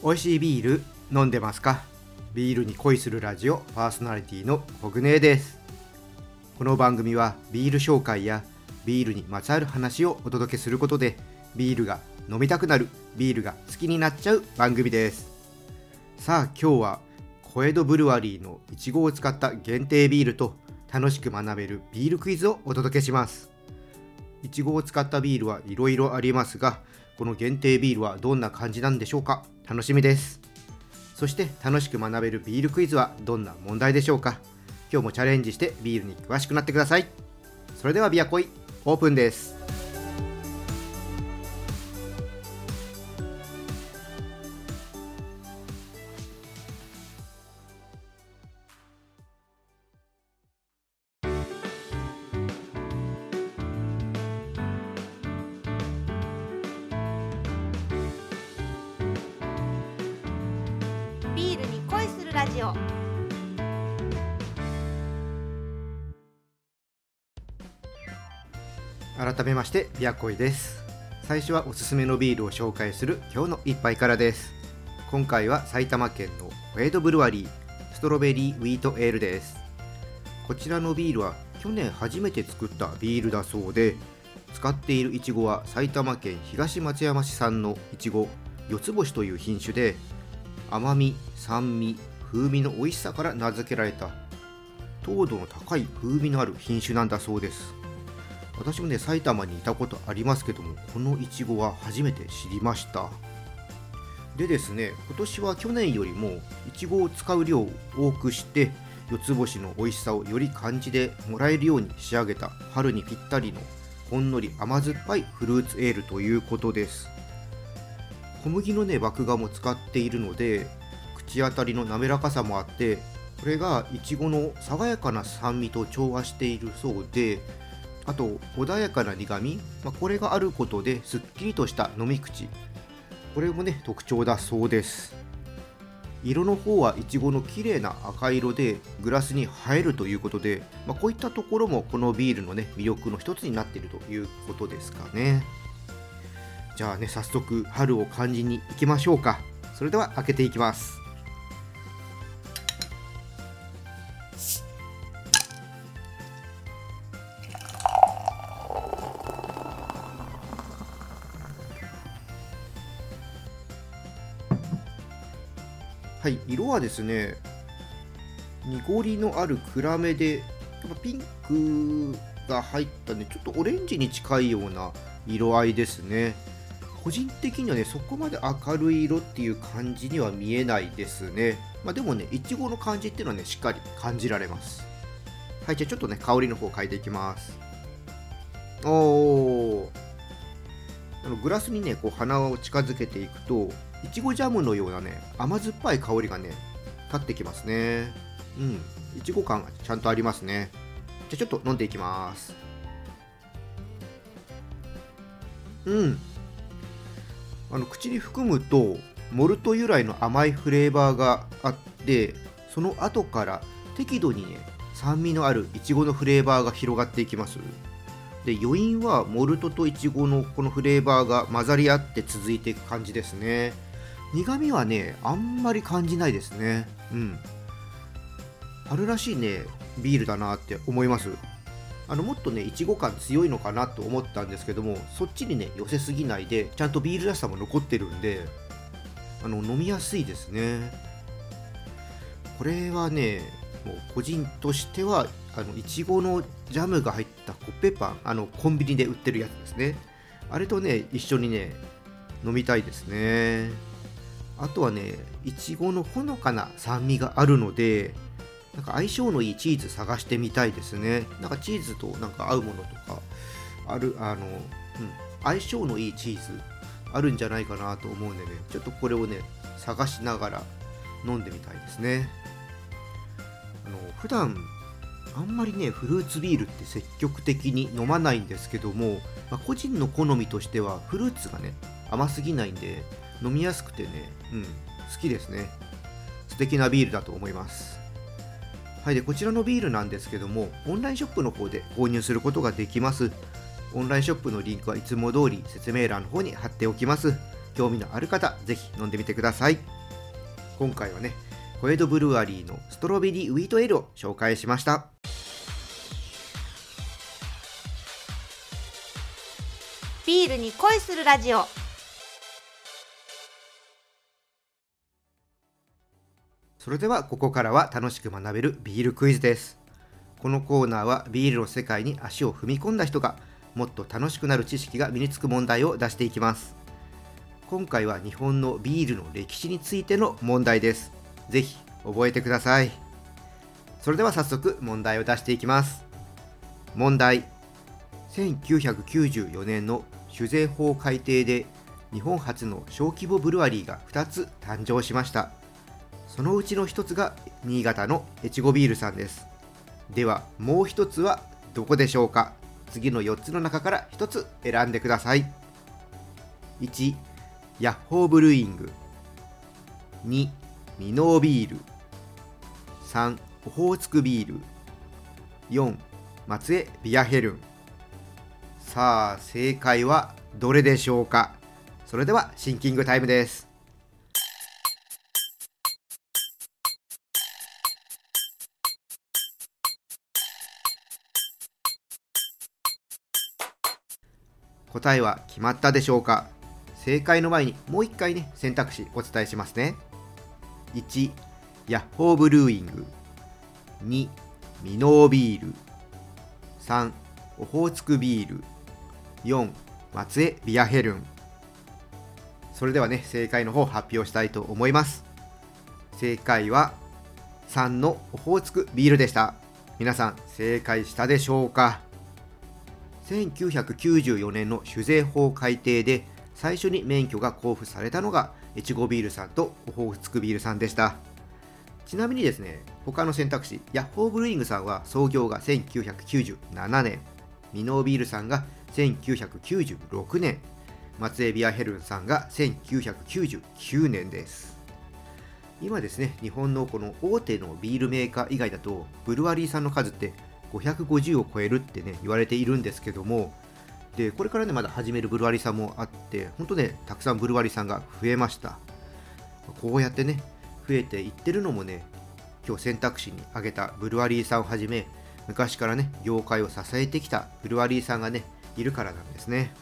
美味しいビール飲んでますか？ビールに恋するラジオパーソナリティのコグネです。この番組はビール紹介やビールにまつわる話をお届けすることでビールが飲みたくなるビールが好きになっちゃう番組です。さあ今日は小江戸ブルワリーのいちごを使った限定ビールと楽しく学べるビールクイズをお届けします。いちごを使ったビールはいろいろありますがこの限定ビールはどんな感じなんでしょうか？楽しみです。そして楽しく学べるビールクイズはどんな問題でしょうか？今日もチャレンジしてビールに詳しくなってください。それではビアコイオープンです。ラジオ。改めましてビアコイです。最初はおすすめのビールを紹介する今日の一杯からです。今回は埼玉県のウェイドブルワリーストロベリーウィートエールです。こちらのビールは去年初めて作ったビールだそうで使っているいちごは埼玉県東松山市産のいちご四つ星という品種で甘み酸味風味の美味しさから名付けられた。糖度の高い風味のある品種なんだそうです。私もね埼玉にいたことありますけどもこのいちごは初めて知りました。でですね今年は去年よりもいちごを使う量を多くして四つ星の美味しさをより感じてもらえるように仕上げた。春にぴったりのほんのり甘酸っぱいフルーツエールということです。小麦のね麦芽も使っているので口当たりの滑らかさもあってこれがいちごの爽やかな酸味と調和しているそうであと穏やかな苦み、まあ、これがあることですっきりとした飲み口。これもね特徴だそうです。色の方はいちごの綺麗な赤色でグラスに映えるということで、まあ、こういったところもこのビールのね魅力の一つになっているということですかね。じゃあね早速春を感じに行きましょうか。それでは開けていきます。はい色はですね濁りのある暗めでやっぱピンクが入ったねちょっとオレンジに近いような色合いですね。個人的にはねそこまで明るい色っていう感じには見えないですね。まあ、でもねいちごの感じっていうのはねしっかり感じられます。はいじゃあちょっとね香りの方を変えていきます。おー。あのグラスにねこう鼻を近づけていくといちごジャムのようなね甘酸っぱい香りがね立ってきますね。うん。いちご感がちゃんとありますね。じゃあちょっと飲んでいきます。うん。あの口に含むとモルト由来の甘いフレーバーがあってその後から適度にね酸味のあるいちごのフレーバーが広がっていきます。で余韻はモルトといちごのこのフレーバーが混ざり合って続いていく感じですね。苦味はねあんまり感じないですね。うん。春らしいねビールだなって思います。あのもっとねいちご感強いのかなと思ったんですけどもそっちにね寄せすぎないでちゃんとビールらしさも残ってるんであの飲みやすいですね。これはねもう個人としてはあのいちごのジャムが入ったコッペパンあのコンビニで売ってるやつですね。あれとね一緒にね飲みたいですね。あとはねいちごのほのかな酸味があるのでなんか相性のいいチーズ探してみたいですね。なんかチーズとなんか合うものとかあるあの、うん、相性のいいチーズあるんじゃないかなと思うんでねちょっとこれをね探しながら飲んでみたいですね。あの普段あんまりねフルーツビールって積極的に飲まないんですけども、まあ、個人の好みとしてはフルーツがね甘すぎないんで飲みやすくてね、うん、好きですね。素敵なビールだと思います。はいでこちらのビールなんですけどもオンラインショップの方で購入することができます。オンラインショップのリンクはいつも通り説明欄の方に貼っておきます。興味のある方ぜひ飲んでみてください。今回はね小江戸ブルワリーのストロベリーウィートエールを紹介しました。ビールに恋するラジオ。それではここからは楽しく学べるビールクイズです。このコーナーはビールの世界に足を踏み込んだ人がもっと楽しくなる知識が身につく問題を出していきます。今回は日本のビールの歴史についての問題です。ぜひ覚えてください。それでは早速問題を出していきます。問題。1994年の酒税法改定で日本初の小規模ブルワリーが2つ誕生しました。そのうちの1つが新潟の越後ビールさんです。ではもう1つはどこでしょうか？次の4つの中から1つ選んでください。1ヤッホーブルーイング。2ミノービール。3オホーツクビール。4松江ビアヘルン。さあ正解はどれでしょうか？それではシンキングタイムです。答えは決まったでしょうか？正解の前にもう一回ね選択肢お伝えしますね。1ヤッホーブルーイング。2ミノービール。3オホーツクビール。4松江ビアヘルン。それではね正解の方発表したいと思います。正解は3のオホーツクビールでした。皆さん正解したでしょうか？1994年の酒税法改定で最初に免許が交付されたのが越後ビールさんとオホーツクビールさんでした。ちなみにですね他の選択肢ヤッホーブルーイングさんは創業が1997年ミノービールさんが1996年松江ビアヘルンさんが1999年です。今ですね日本のこの大手のビールメーカー以外だとブルワリーさんの数って550を超えるってね言われているんですけどもでこれからねまだ始めるブルワリさんもあって本当ねたくさんブルワリさんが増えました。こうやってね増えていってるのもね今日選択肢に挙げたブルワリーさんをはじめ昔からね業界を支えてきたブルワリーさんがねいるからなんですね。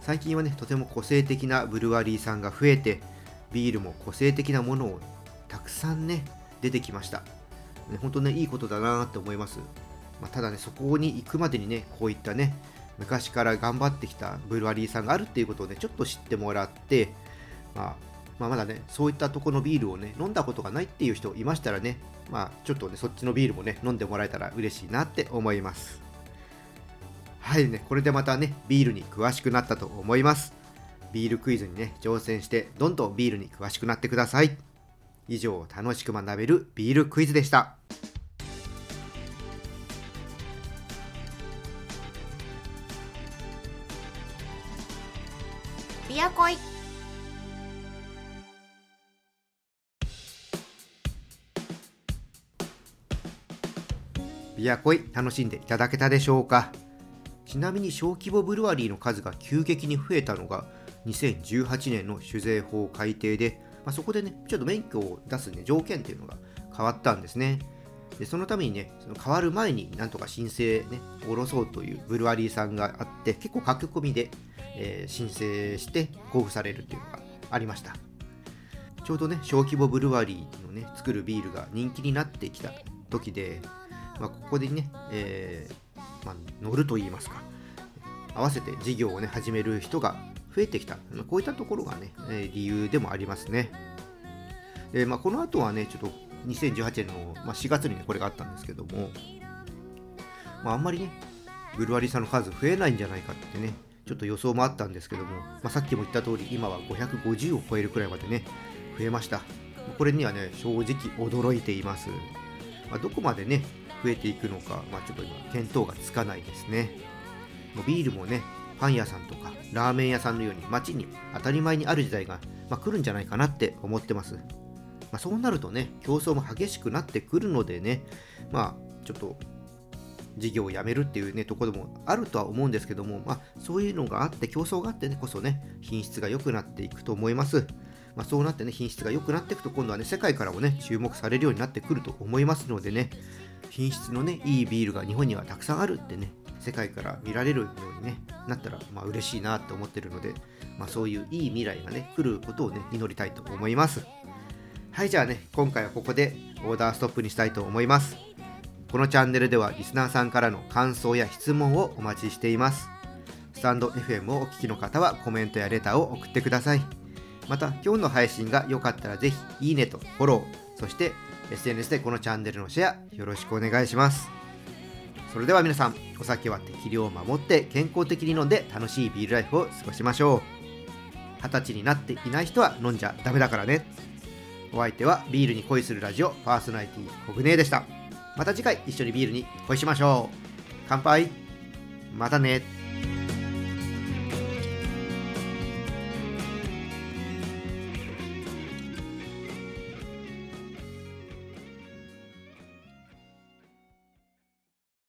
最近はねとても個性的なブルワリーさんが増えてビールも個性的なものをたくさんね出てきました。ね、本当ねいいことだなって思います、まあ、ただねそこに行くまでにねこういったね昔から頑張ってきたブルワリーさんがあるっていうことをねちょっと知ってもらって、まあ、まあ、まだねそういったとこのビールをね飲んだことがないっていう人いましたらねまあちょっとねそっちのビールもね飲んでもらえたら嬉しいなって思います。はいねこれでまたねビールに詳しくなったと思います。ビールクイズにね挑戦してどんどんビールに詳しくなってください。以上楽しく学べるビールクイズでした。ビアコイ。ビアコイ楽しんでいただけたでしょうか？ちなみに小規模ブルワリーの数が急激に増えたのが2018年の酒税法改定で、まあ、そこでねちょっと免許を出す、ね、条件っていうのが変わったんですね。でそのためにねその変わる前になんとか申請ね下ろそうというブルワリーさんがあって結構書き込みで、えー申請して交付されるっていうのがありました。ちょうどね小規模ブルワリーのね作るビールが人気になってきた時で、まあ、ここでね、えーまあ、乗ると言いますか合わせて事業をね始める人が増えてきた。こういったところがね、え理由でもありますね。で、まあ、この後はねちょっと2018年の、まあ、4月にねこれがあったんですけども、まあ、あんまりねブルワリーさんの数増えないんじゃないかってねちょっと予想もあったんですけども、まあ、さっきも言った通り今は550を超えるくらいまでね増えました。これにはね正直驚いています、まあ、どこまでね増えていくのか、まあ、ちょっと今見当がつかないですね。ビールもねパン屋さんとかラーメン屋さんのように街に当たり前にある時代が、まあ、来るんじゃないかなって思ってます、まあ、そうなるとね競争も激しくなってくるのでねまあちょっと事業をやめるっていうねところもあるとは思うんですけども、まあ、そういうのがあって競争があってねこそね品質が良くなっていくと思います。まあ、そうなってね品質が良くなっていくと今度はね世界からもね注目されるようになってくると思いますのでね品質のねいいビールが日本にはたくさんあるってね世界から見られるように、ね、なったらまあ嬉しいなと思ってるので、まあ、そういういい未来がね来ることをね祈りたいと思います。はいじゃあね今回はここでオーダーストップにしたいと思います。このチャンネルではリスナーさんからの感想や質問をお待ちしています。スタンド FM をお聞きの方はコメントやレターを送ってください。また今日の配信が良かったらぜひいいねとフォローそして SNS でこのチャンネルのシェアよろしくお願いします。それでは皆さんお酒は適量を守って健康的に飲んで楽しいビールライフを過ごしましょう。二十歳になっていない人は飲んじゃダメだからね。お相手はビールに恋するラジオパーソナリティコグネーでした。また次回一緒にビールに恋しましょう。乾杯。またね。